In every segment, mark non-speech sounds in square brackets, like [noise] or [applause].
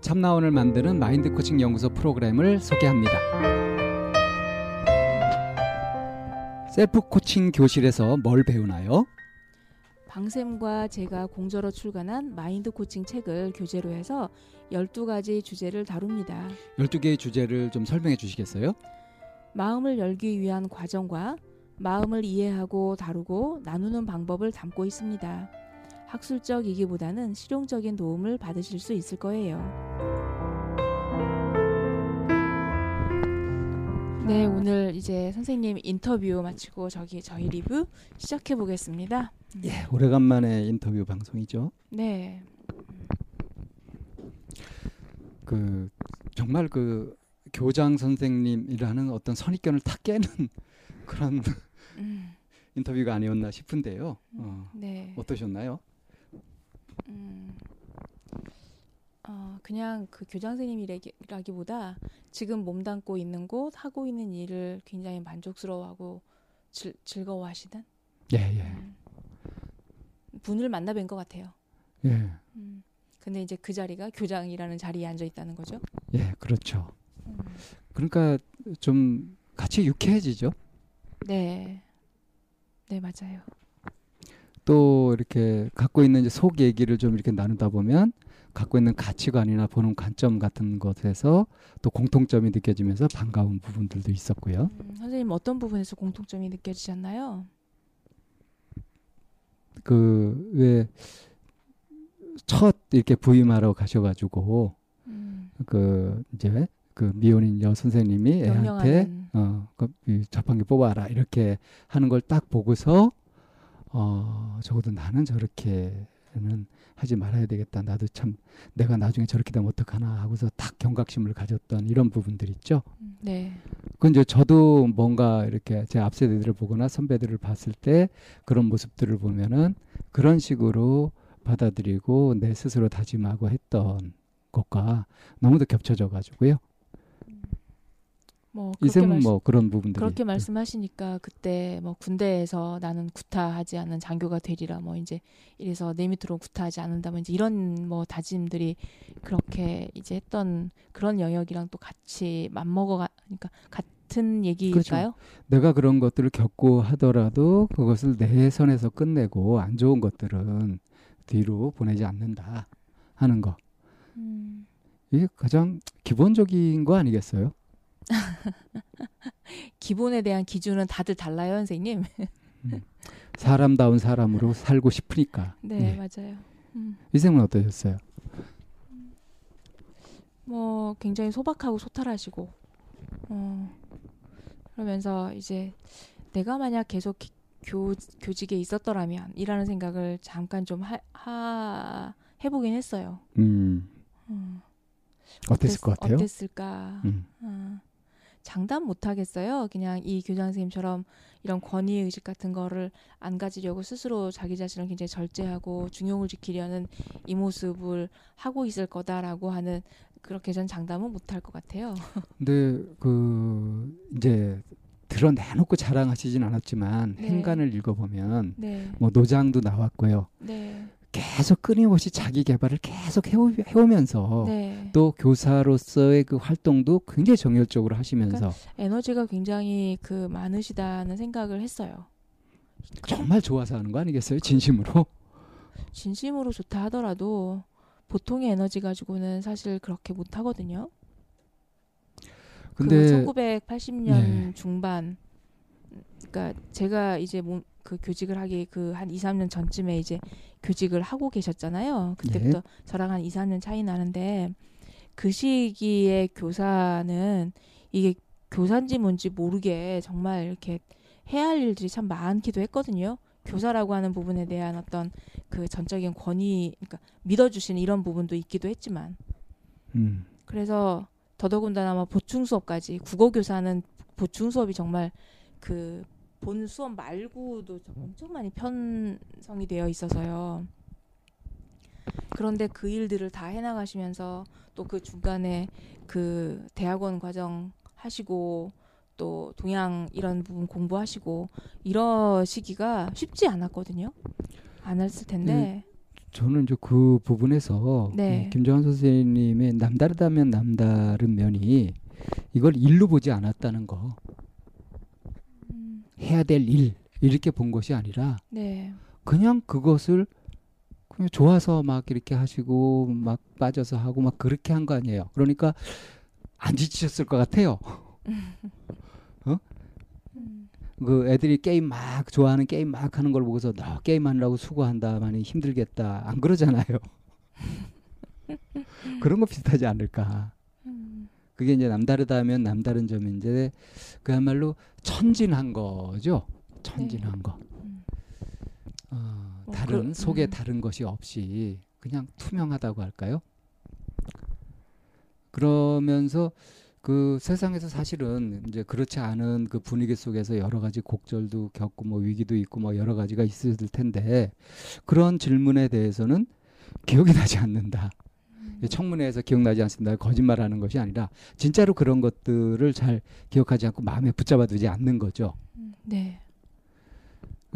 참나원을 만드는 mind coaching 연구소 프로그램을 소개합니다. 셀프 코칭 교실에서 뭘 배우나요? 방쌤과 제가 공저로 출간한 mind coaching 책을 교재로 해서 12가지 주제를 다룹니다. 12개의 주제를 좀 설명해 주시겠어요? 마음을 열기 위한 과정과 마음을 이해하고 다루고 나누는 방법을 담고 있습니다. 학술적이기보다는 실용적인 도움을 받으실 수 있을 거예요. 네, 오늘 이제 선생님 인터뷰 마치고 저기 저희 리뷰 시작해 보겠습니다. 예, 오래간만에 인터뷰 방송이죠. 네. 그 정말 그 교장 선생님이라는 어떤 선입견을 탁 깨는 [laughs] 그런 음, 인터뷰가 아니었나 싶은데요. 어, 네. 어떠셨나요? 음, 어, 그냥 그 교장 선생님이라기보다 지금 몸담고 있는 곳 하고 있는 일을 굉장히 만족스러워하고 즐, 즐거워하시는 예, 예, 음, 분을 만나 뵌 것 같아요. 예, 음, 근데 이제 그 자리가 교장이라는 자리에 앉아 있다는 거죠. 예, 그렇죠. 음, 그러니까 좀 같이 유쾌해지죠. 네, 네 맞아요. 또 이렇게 갖고 있는 이제 속 얘기를 좀 이렇게 나누다 보면 갖고 있는 가치관이나 보는 관점 같은 것에서 또 공통점이 느껴지면서 반가운 부분들도 있었고요. 음, 선생님 어떤 부분에서 공통점이 느껴지셨나요? 그 왜 첫 이렇게 부임하러 가셔가지고 음, 그 이제 그 미혼인 여 선생님이 애한테 명령하는 어그 자판기 뽑아라 이렇게 하는 걸 딱 보고서 어 적어도 나는 저렇게 는 하지 말아야 되겠다. 나도 참 내가 나중에 저렇게 되면 어떡하나 하고서 딱 경각심을 가졌던 이런 부분들 있죠. 음, 네, 그 이제 저도 뭔가 이렇게 제 앞 세대들을 보거나 선배들을 봤을 때 그런 모습들을 보면은 그런 식으로 받아들이고 내 스스로 다짐하고 했던 것과 너무도 겹쳐져 가지고요. 뭐 이쌤은 말씀- 뭐 그런 부분들이 그렇게 말씀하시니까 그때 뭐 군대에서 나는 구타하지 않는 장교가 되리라 뭐 이제 이래서 내 밑으로 구타하지 않는다 뭐 이제 이런 뭐 다짐들이 그렇게 이제 했던 그런 영역이랑 또 같이 맞먹어 가 그러니까 같은 얘기일까요? 내가 그런 것들을 겪고 하더라도 그것을 내 선에서 끝내고 안 좋은 것들은 뒤로 보내지 않는다 하는 거. 음, 이게 가장 기본적인 거 아니겠어요? [laughs] 기본에 대한 기준은 다들 달라요, 선생님. 사람다운 사람으로 살고 싶으니까. 네, 예. 맞아요. 음, 이생은 어떠셨어요? 뭐 굉장히 소박하고 소탈하시고, 어, 그러면서 이제 내가 만약 계속 기- 교, 교직에 있었더라면 이라는 생각을 잠깐 좀 하, 하 해보긴 했어요. 음, 음, 어땠을 것 같아요? 어땠을까? 음, 어, 장담 못 하겠어요. 그냥 이 교장 선생님처럼 이런 권위 의식 같은 거를 안 가지려고 스스로 자기 자신을 굉장히 절제하고 중용을 지키려는 이 모습을 하고 있을 거다라고 하는 그렇게 전 장담은 못 할 것 같아요. [laughs] 근데 그 이제 드러내놓고 자랑하시진 않았지만 네. 행간을 읽어보면 네. 뭐 노장도 나왔고요. 네. 계속 끊임없이 자기 개발을 계속 해오, 해오면서 네. 또 교사로서의 그 활동도 굉장히 정열적으로 하시면서 에너지가 굉장히 그 많으시다는 생각을 했어요. 정말 좋아서 하는 거 아니겠어요? 진심으로. 진심으로 좋다 하더라도 보통의 에너지 가지고는 사실 그렇게 못 하거든요. 근데 그 1980년 네. 중반 그러니까 제가 이제 몸, 그 교직을 하기 그 한 2, 3년 전쯤에 이제 교직을 하고 계셨잖아요. 그때부터 네. 저랑 한 2, 3년 차이 나는데 그 시기에 교사는 이게 교사인지 뭔지 모르게 정말 이렇게 해야 할 일들이 참 많기도 했거든요. 교사라고 하는 부분에 대한 어떤 그 전적인 권위, 그러니까 믿어주시는 이런 부분도 있기도 했지만 음, 그래서 더더군다나 뭐 보충 수업까지 국어 교사는 보충 수업이 정말 그 본 수업 말고도 엄청 많이 편성이 되어 있어서요. 그런데 그 일들을 다 해나가시면서 또 그 중간에 그 대학원 과정 하시고 또 동양 이런 부분 공부하시고 이러시기가 쉽지 않았거든요. 안 했을 텐데. 저는 이제 그 부분에서 네. 음, 김정환 선생님의 남다르다면 남다른 면이 이걸 일로 보지 않았다는 거 음, 해야 될 일 이렇게 본 것이 아니라 네. 그냥 그것을 그냥 좋아서 막 이렇게 하시고 막 빠져서 하고 막 그렇게 한 거 아니에요. 그러니까 안 지치셨을 것 같아요. [laughs] 음, 그 애들이 게임 막 좋아하는 게임 막 하는 걸 보고서 너 게임하느라고 수고한다 많이 힘들겠다 안 그러잖아요. [laughs] 그런 거 비슷하지 않을까. 음, 그게 이제 남다르다면 남다른 점인데 그야말로 천진한 거죠. 천진한 거. 음. 어, 뭐 다른 속에 음. 다른 것이 없이 그냥 투명하다고 할까요? 그러면서 그 세상에서 사실은 이제 그렇지 않은 그 분위기 속에서 여러 가지 곡절도 겪고 뭐 위기도 있고 뭐 여러 가지가 있을 텐데 그런 질문에 대해서는 기억이 나지 않는다. 음. 청문회에서 기억나지 않습니다. 거짓말하는 것이 아니라 진짜로 그런 것들을 잘 기억하지 않고 마음에 붙잡아두지 않는 거죠. 음, 네.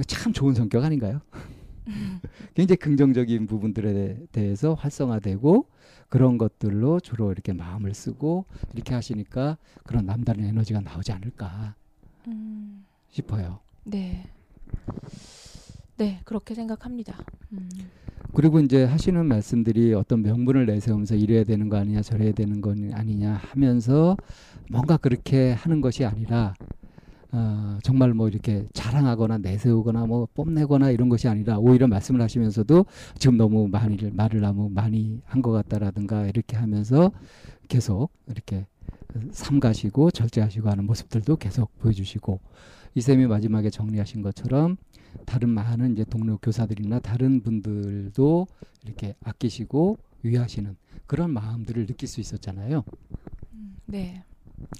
참 좋은 성격 아닌가요? [laughs] 굉장히 긍정적인 부분들에 대해서 활성화되고 그런 것들로 주로 이렇게 마음을 쓰고 이렇게 하시니까 그런 남다른 에너지가 나오지 않을까 음, 싶어요. 네. 네, 그렇게 생각합니다. 음, 그리고 이제 하시는 말씀들이 어떤 명분을 내세우면서 이래야 되는 거 아니냐 저래야 되는 거 아니냐 하면서 뭔가 그렇게 하는 것이 아니라 어, 정말 뭐 이렇게 자랑하거나 내세우거나 뭐 뽐내거나 이런 것이 아니라 오히려 말씀을 하시면서도 지금 너무 많이 말을 너무 많이 한 것 같다라든가 이렇게 하면서 계속 이렇게 삼가시고 절제하시고 하는 모습들도 계속 보여주시고 이 쌤이 마지막에 정리하신 것처럼 다른 많은 이제 동료 교사들이나 다른 분들도 이렇게 아끼시고 위하시는 그런 마음들을 느낄 수 있었잖아요. 음, 네.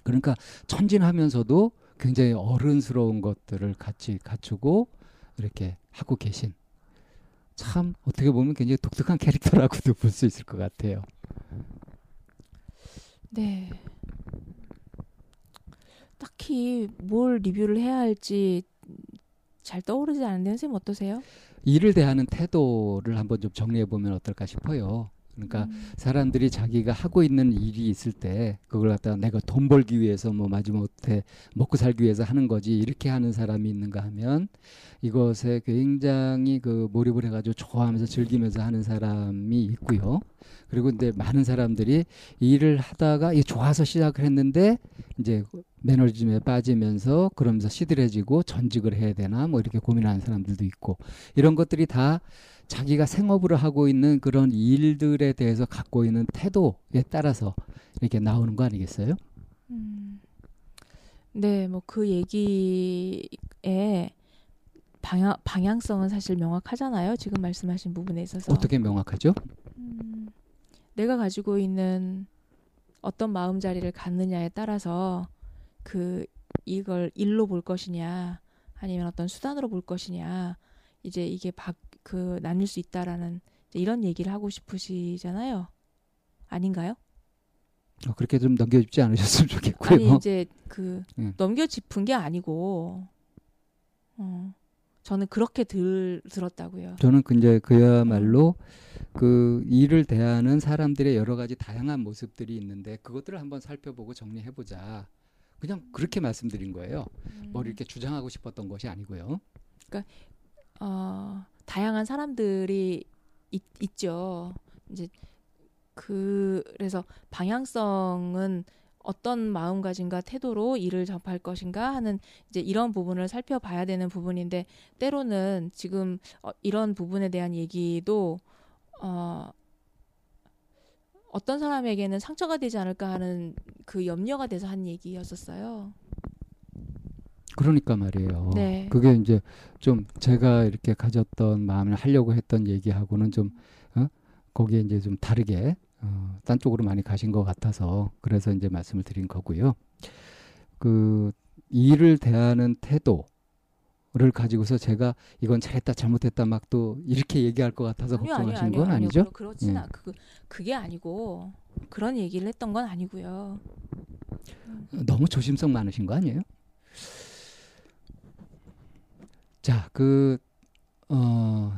그러니까 천진하면서도 굉장히 어른스러운 것들을 같이 갖추고 이렇게 하고 계신 참 어떻게 보면 굉장히 독특한 캐릭터라고도 [laughs] 볼 수 있을 것 같아요. 네. 딱히 뭘 리뷰를 해야 할지 잘 떠오르지 않는데 선생님 어떠세요? 일을 대하는 태도를 한번 좀 정리해 보면 어떨까 싶어요. 그러니까 음, 사람들이 자기가 하고 있는 일이 있을 때 그걸 갖다가 내가 돈 벌기 위해서 뭐 마지못해 먹고 살기 위해서 하는 거지 이렇게 하는 사람이 있는가 하면 이것에 굉장히 그 몰입을 해가지고 좋아하면서 즐기면서 하는 사람이 있고요. 그리고 이제 많은 사람들이 일을 하다가 이 좋아서 시작을 했는데 이제 매너리즘에 빠지면서 그러면서 시들해지고 전직을 해야 되나 뭐 이렇게 고민하는 사람들도 있고 이런 것들이 다 자기가 생업으로 하고 있는 그런 일들에 대해서 갖고 있는 태도에 따라서 이렇게 나오는 거 아니겠어요? 음. 네, 뭐 그 얘기에 방향 방향성은 사실 명확하잖아요. 지금 말씀하신 부분에 있어서. 어떻게 명확하죠? 음, 내가 가지고 있는 어떤 마음 자리를 갖느냐에 따라서 그 이걸 일로 볼 것이냐 아니면 어떤 수단으로 볼 것이냐 이제 이게 바, 그 나뉠 수 있다라는 이런 얘기를 하고 싶으시잖아요. 아닌가요? 어, 그렇게 좀 넘겨짚지 않으셨으면 좋겠고요. 아니 이제 그 [laughs] 예. 넘겨짚은 게 아니고 어, 저는 그렇게 들 들었다고요. 저는 그 이제 그야말로 그 일을 대하는 사람들의 여러 가지 다양한 모습들이 있는데 그것들을 한번 살펴보고 정리해 보자. 그냥 그렇게 말씀드린 거예요. 뭘 이렇게 주장하고 싶었던 것이 아니고요. 어, 다양한 사람들이 있, 있죠. 이제 그 그래서 방향성은 어떤 마음가짐과 태도로 일을 접할 것인가 하는 이제 이런 부분을 살펴봐야 되는 부분인데 때로는 지금 어, 이런 부분에 대한 얘기도 어, 어떤 사람에게는 상처가 되지 않을까 하는 그 염려가 돼서 한 얘기였었어요. 그러니까 말이에요. 네. 그게 이제 좀 제가 이렇게 가졌던 마음을 하려고 했던 얘기하고는 좀 어? 거기에 이제 좀 다르게 어, 딴 쪽으로 많이 가신 것 같아서 그래서 이제 말씀을 드린 거고요. 그 일을 대하는 태도 를 가지고서 제가 이건 잘했다 잘못했다 막 또 이렇게 얘기할 것 같아서 아니요, 걱정하신 아니요, 건 아니요, 아니죠? 아니요. 그렇, 그렇진 예. 않, 그 그게 아니고 그런 얘기를 했던 건 아니고요. 너무 조심성 많으신 거 아니에요? 자, 그, 어,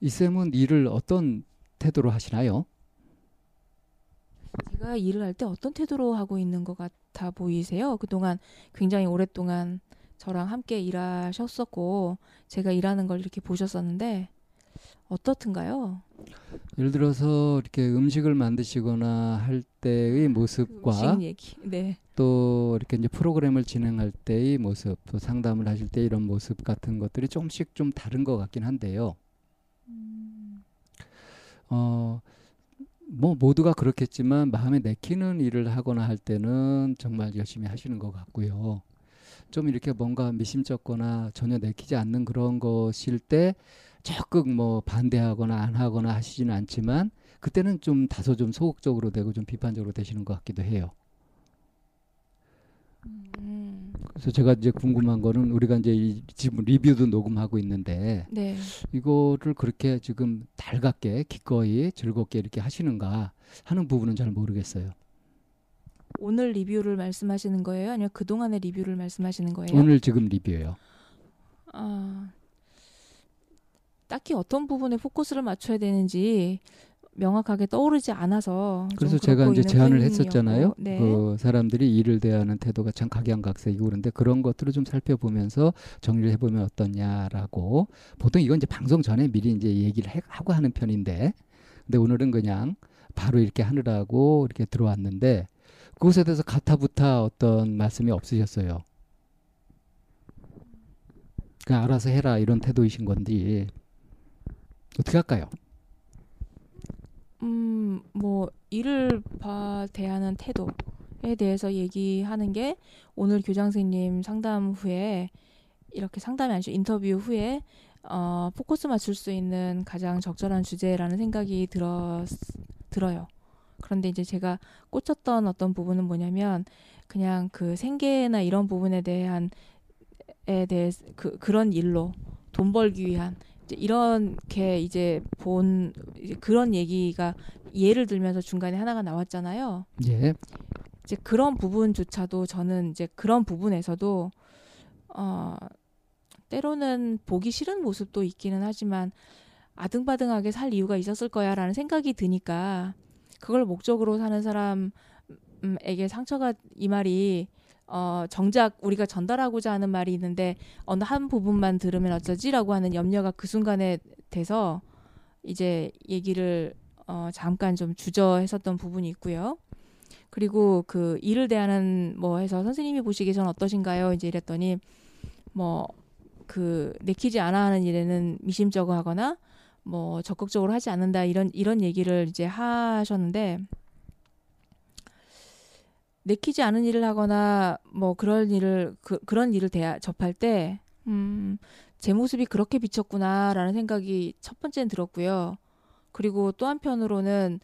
이 쌤은 일을 어떤 태도로 하시나요? 제가 일을 할 때 어떤 태도로 하고 있는 것 같아 보이세요? 그동안 굉장히 오랫동안 저랑 함께 일하셨었고 제가 일하는 걸 이렇게 보셨었는데 어떻든가요? 예를 들어서 이렇게 음식을 만드시거나 할 때의 그 모습과. 네. 또 이렇게 이제 프로그램을 진행할 때의 모습, 또 상담을 하실 때 이런 모습 같은 것들이 조금씩 좀 다른 것 같긴 한데요. 어, 뭐 모두가 그렇겠지만 마음에 내키는 일을 하거나 할 때는 정말 열심히 하시는 것 같고요. 좀 이렇게 뭔가 미심쩍거나 전혀 내키지 않는 그런 것일 때 적극 뭐 반대하거나 안 하거나 하시지는 않지만 그때는 좀 다소 좀 소극적으로 되고 좀 비판적으로 되시는 것 같기도 해요. 음, 그래서 제가 이제 궁금한 거는 우리가 이제 이 지금 리뷰도 녹음하고 있는데 네. 이거를 그렇게 지금 달갑게 기꺼이 즐겁게 이렇게 하시는가 하는 부분은 잘 모르겠어요. 오늘 리뷰를 말씀하시는 거예요? 아니면 그 동안의 리뷰를 말씀하시는 거예요? 오늘 지금 리뷰예요. 아, 딱히 어떤 부분에 포커스를 맞춰야 되는지 명확하게 떠오르지 않아서 좀 그래서 제가 이제 제안을 했었잖아요. 네. 그 사람들이 일을 대하는 태도가 참 각양각색이고 그런데 그런 것들을 좀 살펴보면서 정리를 해보면 어떠냐라고 보통 이건 이제 방송 전에 미리 이제 얘기를 해- 하고 하는 편인데 근데 오늘은 그냥 바로 이렇게 하느라고 이렇게 들어왔는데 그것에 대해서 가타부타 어떤 말씀이 없으셨어요. 그냥 알아서 해라 이런 태도이신 건지 어떻게 할까요? 음, 뭐 일을 봐 대하는 태도에 대해서 얘기하는 게 오늘 교장 선생님 상담 후에 이렇게 상담이 아니죠 인터뷰 후에 어, 포커스 맞출 수 있는 가장 적절한 주제라는 생각이 들었 들어요. 그런데 이제 제가 꽂혔던 어떤 부분은 뭐냐면 그냥 그 생계나 이런 부분에 대한 에 대해 그 그런 일로 돈 벌기 위한 이제 이렇게 이제 본 이제 그런 얘기가 예를 들면서 중간에 하나가 나왔잖아요. 예. 이제 그런 부분조차도 저는 이제 그런 부분에서도 어 때로는 보기 싫은 모습도 있기는 하지만 아등바등하게 살 이유가 있었을 거야라는 생각이 드니까 그걸 목적으로 사는 사람에게 상처가 이 말이 어 정작 우리가 전달하고자 하는 말이 있는데 어느 한 부분만 들으면 어쩌지라고 하는 염려가 그 순간에 돼서 이제 얘기를 어 잠깐 좀 주저했었던 부분이 있고요. 그리고 그 일을 대하는 뭐 해서 선생님이 보시기에 전 어떠신가요? 이제 이랬더니 뭐 그 내키지 않아 하는 일에는 미심쩍어 하거나 뭐 적극적으로 하지 않는다 이런 이런 얘기를 이제 하셨는데 내키지 않은 일을 하거나 뭐 그런 일을 그, 그런 일을 대하, 접할 때 음, 제 모습이 그렇게 비쳤구나라는 생각이 첫 번째는 들었고요. 그리고 또 한편으로는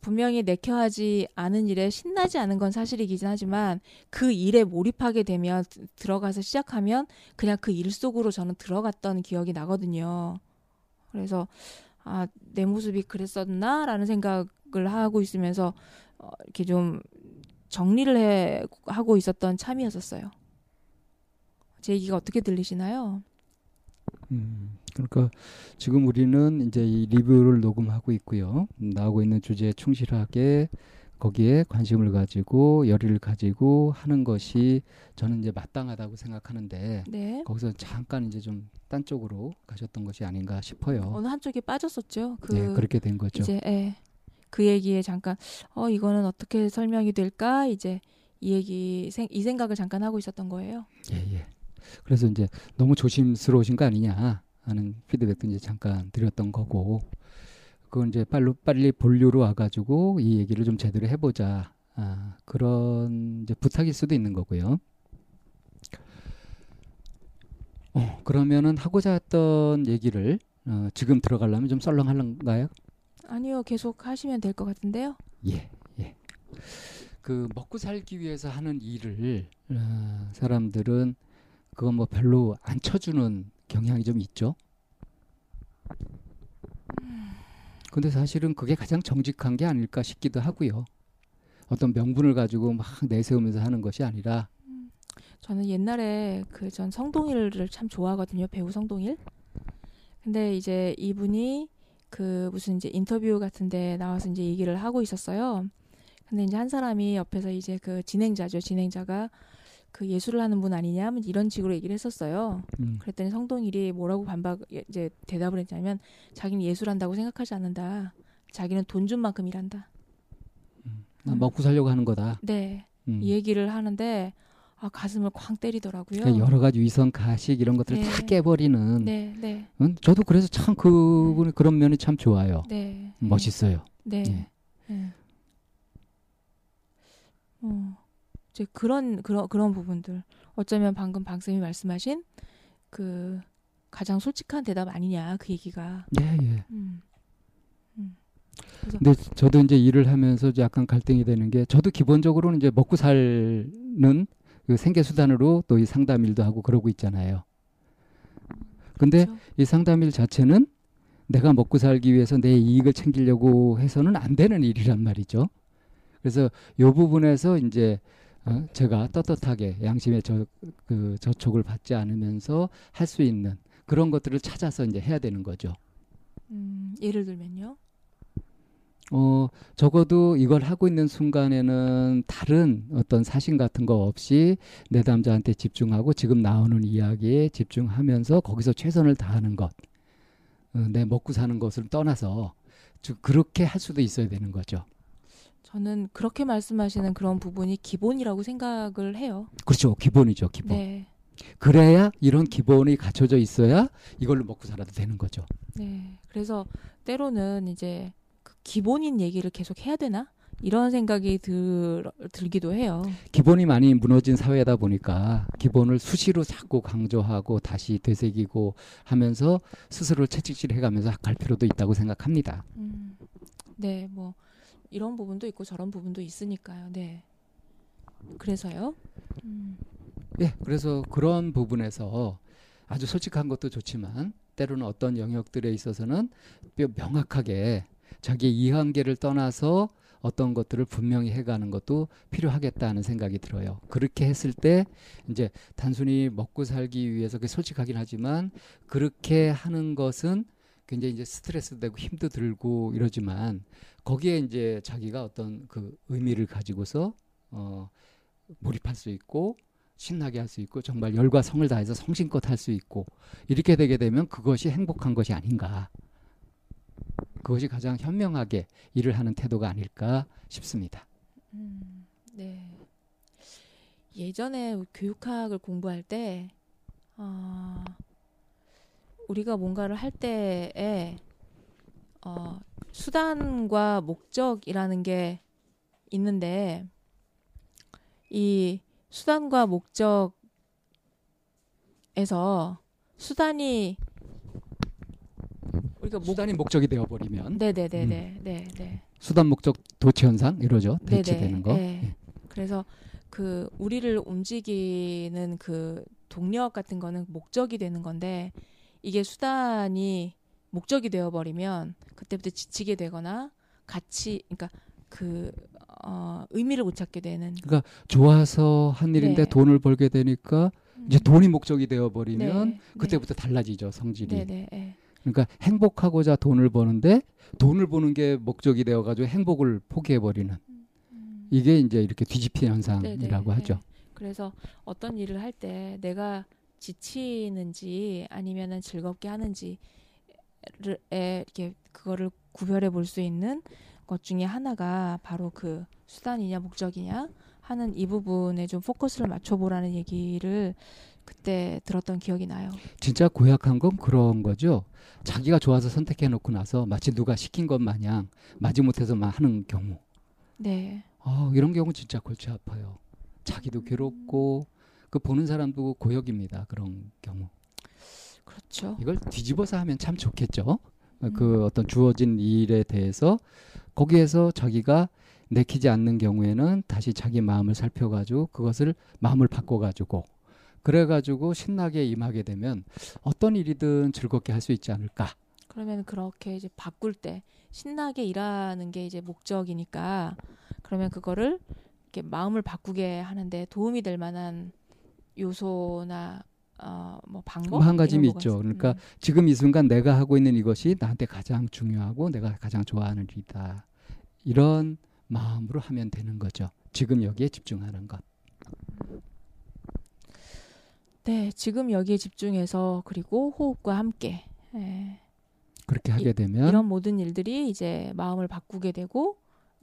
분명히 내켜하지 않은 일에 신나지 않은 건 사실이긴 하지만 그 일에 몰입하게 되면 드- 들어가서 시작하면 그냥 그 일 속으로 저는 들어갔던 기억이 나거든요. 그래서 아, 내 모습이 그랬었나라는 생각을 하고 있으면서 어, 이렇게 좀 정리를 해 하고 있었던 참이었었어요. 제 얘기가 어떻게 들리시나요? 음, 그러니까 지금 우리는 이제 이 리뷰를 녹음하고 있고요. 음, 나오고 있는 주제에 충실하게 거기에 관심을 가지고 열의를 가지고 하는 것이 저는 이제 마땅하다고 생각하는데 네. 거기서 잠깐 이제 좀 딴 쪽으로 가셨던 것이 아닌가 싶어요. 어느 한쪽에 빠졌었죠. 그 네, 그렇게 된 거죠. 이제 예. 그 얘기에 잠깐 어 이거는 어떻게 설명이 될까 이제 이 얘기 생, 이 생각을 잠깐 하고 있었던 거예요. 예, 예. 그래서 이제 너무 조심스러우신 거 아니냐 하는 피드백도 이제 잠깐 드렸던 거고 그건 이제 빨리 빨리 본류로 와가지고 이 얘기를 좀 제대로 해보자 아, 그런 이제 부탁일 수도 있는 거고요. 어, 그러면은 하고자 했던 얘기를 어, 지금 들어가려면 좀 썰렁할런가요? 아니요, 계속 하시면 될 것 같은데요. 예, 예. 그 먹고 살기 위해서 하는 일을 어, 사람들은 그거 뭐 별로 안 쳐주는 경향이 좀 있죠. 근데 사실은 그게 가장 정직한 게 아닐까 싶기도 하고요. 어떤 명분을 가지고 막 내세우면서 하는 것이 아니라 저는 옛날에 그 전 성동일을 참 좋아하거든요. 배우 성동일. 근데 이제 이분이 그 무슨 이제 인터뷰 같은 데 나와서 이제 얘기를 하고 있었어요. 근데 이제 한 사람이 옆에서 이제 그 진행자죠. 진행자가 그 예술을 하는 분 아니냐 뭐 이런 식으로 얘기를 했었어요. 음, 그랬더니 성동일이 뭐라고 반박 이제 대답을 했냐면 자기는 예술한다고 생각하지 않는다. 자기는 돈 준 만큼 일한다. 나 먹고 살려고 하는 거다. 네. 음. 이 얘기를 하는데 아 가슴을 쾅 때리더라고요. 그러니까 여러 가지 위선 가식 이런 것들을 다 네. 깨버리는. 네, 네, 음, 저도 그래서 참 그분의 그런 면이 참 좋아요. 네. 멋있어요. 네. 예. 네. 어, 이제 그런 그런 그런 부분들 어쩌면 방금 방 쌤이 말씀하신 그 가장 솔직한 대답 아니냐 그 얘기가. 예, 예. 음. 근데 저도 이제 일을 하면서 약간 갈등이 되는 게 저도 기본적으로는 이제 먹고 살는 그 생계 수단으로 또 이 상담 일도 하고 그러고 있잖아요. 근데 그렇죠? 이 상담 일 자체는 내가 먹고 살기 위해서 내 이익을 챙기려고 해서는 안 되는 일이란 말이죠. 그래서 요 부분에서 이제 어, 제가 떳떳하게 양심의 저, 그 저촉을 받지 않으면서 할 수 있는 그런 것들을 찾아서 이제 해야 되는 거죠. 음, 예를 들면요. 어, 적어도 이걸 하고 있는 순간에는 다른 어떤 사심 같은 거 없이 내담자한테 집중하고 지금 나오는 이야기에 집중하면서 거기서 최선을 다하는 것. 어, 내 먹고 사는 것을 떠나서 즉 그렇게 할 수도 있어야 되는 거죠. 저는 그렇게 말씀하시는 그런 부분이 기본이라고 생각을 해요. 그렇죠. 기본이죠. 기본. 네. 그래야 이런 기본이 갖춰져 있어야 이걸로 먹고 살아도 되는 거죠. 네. 그래서 때로는 이제 그 기본인 얘기를 계속 해야 되나? 이런 생각이 들, 들기도 해요. 기본이 많이 무너진 사회다 보니까 기본을 수시로 자꾸 강조하고 다시 되새기고 하면서 스스로를 채찍질 해 가면서 갈 필요도 있다고 생각합니다. 음, 네, 뭐 이런 부분도 있고 저런 부분도 있으니까요. 네. 그래서요. 음, 예, 그래서 그런 부분에서 아주 솔직한 것도 좋지만 때로는 어떤 영역들에 있어서는 뼈- 명확하게 자기의 이한계를 떠나서 어떤 것들을 분명히 해가는 것도 필요하겠다는 생각이 들어요. 그렇게 했을 때 이제 단순히 먹고 살기 위해서 그게 솔직하긴 하지만 그렇게 하는 것은 굉장히 이제 스트레스도 되고 힘도 들고 이러지만 거기에 이제 자기가 어떤 그 의미를 가지고서 어 몰입할 수 있고 신나게 할 수 있고 정말 열과 성을 다해서 성심껏 할 수 있고 이렇게 되게 되면 그것이 행복한 것이 아닌가 그것이 가장 현명하게 일을 하는 태도가 아닐까 싶습니다. 음, 네. 예전에 교육학을 공부할 때, 어, 우리가 뭔가를 할 때에, 어, 수단과 목적이라는 게 있는데, 이 수단과 목적에서 수단이 우리가 목 수단이 목적이 되어버리면 네네네네 네 네. 수단 목적 도치 현상 이러죠 네네. 대치되는 거. 네. 예. 그래서 그 우리를 움직이는 그 동력 같은 거는 목적이 되는 건데 이게 수단이 목적이 되어 버리면 그때부터 지치게 되거나 같이 그러니까 그 어, 어, 의미를 못 찾게 되는 좋아서 한 일인데 네. 돈을 벌게 되니까 이제 돈이 목적이 되어 버리면 네, 그때부터 달라지죠 성질이. 네, 네, 네. 그러니까 행복하고자 돈을 버는데 돈을 버는 게 목적이 되어 가지고 행복을 포기해 버리는 음. 이게 이제 이렇게 뒤집힌 네, 현상이라고 네, 하죠. 네. 그래서 어떤 일을 할 때 내가 지치는지 아니면은 즐겁게 하는지를 에 이렇게 그거를 구별해 볼 수 있는 것 중에 하나가 바로 그 수단이냐 목적이냐 하는 이 부분에 좀 포커스를 맞춰보라는 얘기를 그때 들었던 기억이 나요. 진짜 고약한 건 그런 거죠. 자기가 좋아서 선택해 놓고 나서 마치 누가 시킨 것 마냥 마지못해서 만 하는 경우. 네, 아, 이런 경우 진짜 골치 아파요. 자기도 괴롭고 그 보는 사람도 고역입니다. 그런 경우. 그렇죠. 이걸 뒤집어서 하면 참 좋겠죠. 음. 그 어떤 주어진 일에 대해서 거기에서 자기가 내키지 않는 경우에는 다시 자기 마음을 살펴가지고 그것을 마음을 바꿔가지고 그래가지고 신나게 임하게 되면 어떤 일이든 즐겁게 할 수 있지 않을까. 그러면 그렇게 이제 바꿀 때 신나게 일하는 게 이제 목적이니까 그러면 그거를 이렇게 마음을 바꾸게 하는데 도움이 될 만한 요소나 어 뭐 방법 뭐한 가지 이런 거가 있죠. 있- 그러니까 음, 지금 이 순간 내가 하고 있는 이것이 나한테 가장 중요하고 내가 가장 좋아하는 일이다. 이런 마음으로 하면 되는 거죠. 지금 여기에 집중하는 것. 네 지금 여기에 집중해서 그리고 호흡과 함께 예, 그렇게 하게 되면 이런 모든 일들이 이제 마음을 바꾸게 되고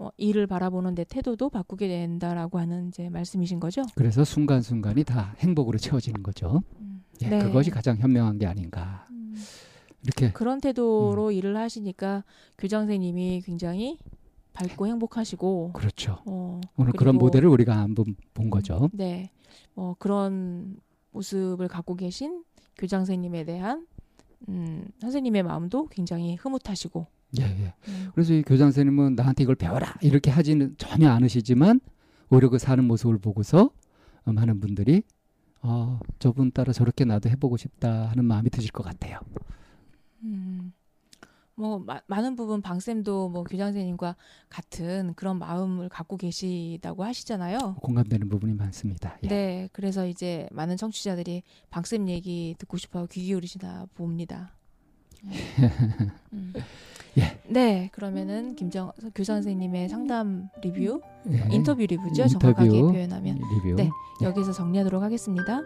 어, 일을 바라보는 내 태도도 바꾸게 된다라고 하는 이제 말씀이신 거죠. 그래서 순간순간이 다 행복으로 채워지는 거죠. 음, 예, 네. 그것이 가장 현명한 게 아닌가. 음. 이렇게 그런 태도로 일을 하시니까 교장선생님이 굉장히 밝고 행복하시고 그렇죠. 어, 오늘 그런 모델을 우리가 한번 본 거죠. 네, 뭐 그런 모습을 갖고 계신 교장선생님에 대한 음, 선생님의 마음도 굉장히 흐뭇하시고 예, 예. 음, 그래서 이 교장 선생님은 나한테 이걸 배워라 이렇게 하지는 전혀 않으시지만 오히려 그 사는 모습을 보고서 어, 많은 분들이 어, 저분 따라 저렇게 나도 해보고 싶다 하는 마음이 드실 것 같아요. 음, 뭐 마- 많은 부분 방 쌤도 뭐 교장 선생님과 같은 그런 마음을 갖고 계시다고 하시잖아요. 공감되는 부분이 많습니다. 예. 네, 그래서 이제 많은 청취자들이 방 쌤 얘기 듣고 싶어 귀 기울이시나 봅니다. [laughs] 음. 예. 네, 그러면은 김정 교장 선생님의 상담 리뷰, 예. 인터뷰 리뷰죠. 인터뷰, 정확하게 표현하면 리뷰. 네. 예. 여기서 정리하도록 하겠습니다.